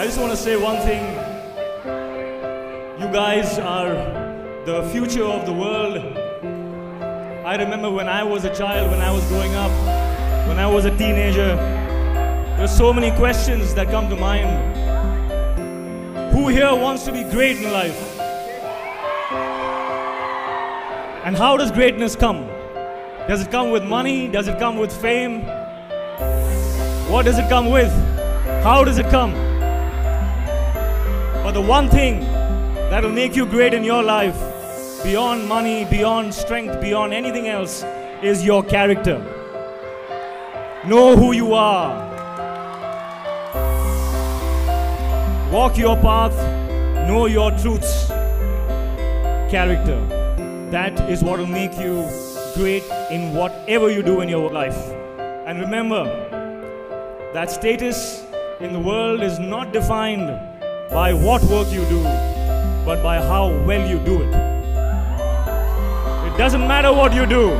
I just want to say one thing. You guys are the future of the world. I remember when I was a child, when I was growing up, when I was a teenager, there's so many questions that come to mind. Who here wants to be great in life? And how does greatness come? Does it come with money? Does it come with fame? What does it come with? How does it come? But the one thing that will make you great in your life, beyond money, beyond strength, beyond anything else, is your character. Know who you are. Walk your path, know your truths. Character. That is what will make you great in whatever you do in your life. And remember that status in the world is not defined by what work you do, but by how well you do it. It doesn't matter what you do.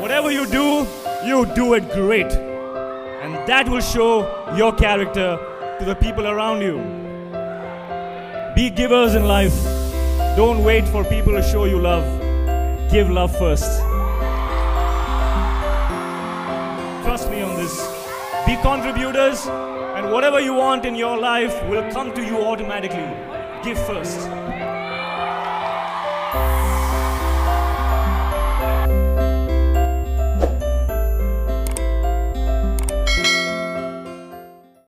Whatever you do, you do it great. And that will show your character to the people around you. Be givers in life. Don't wait for people to show you love. Give love first. Trust me on this. Be contributors, and whatever you want in your life will come to you automatically. Give first.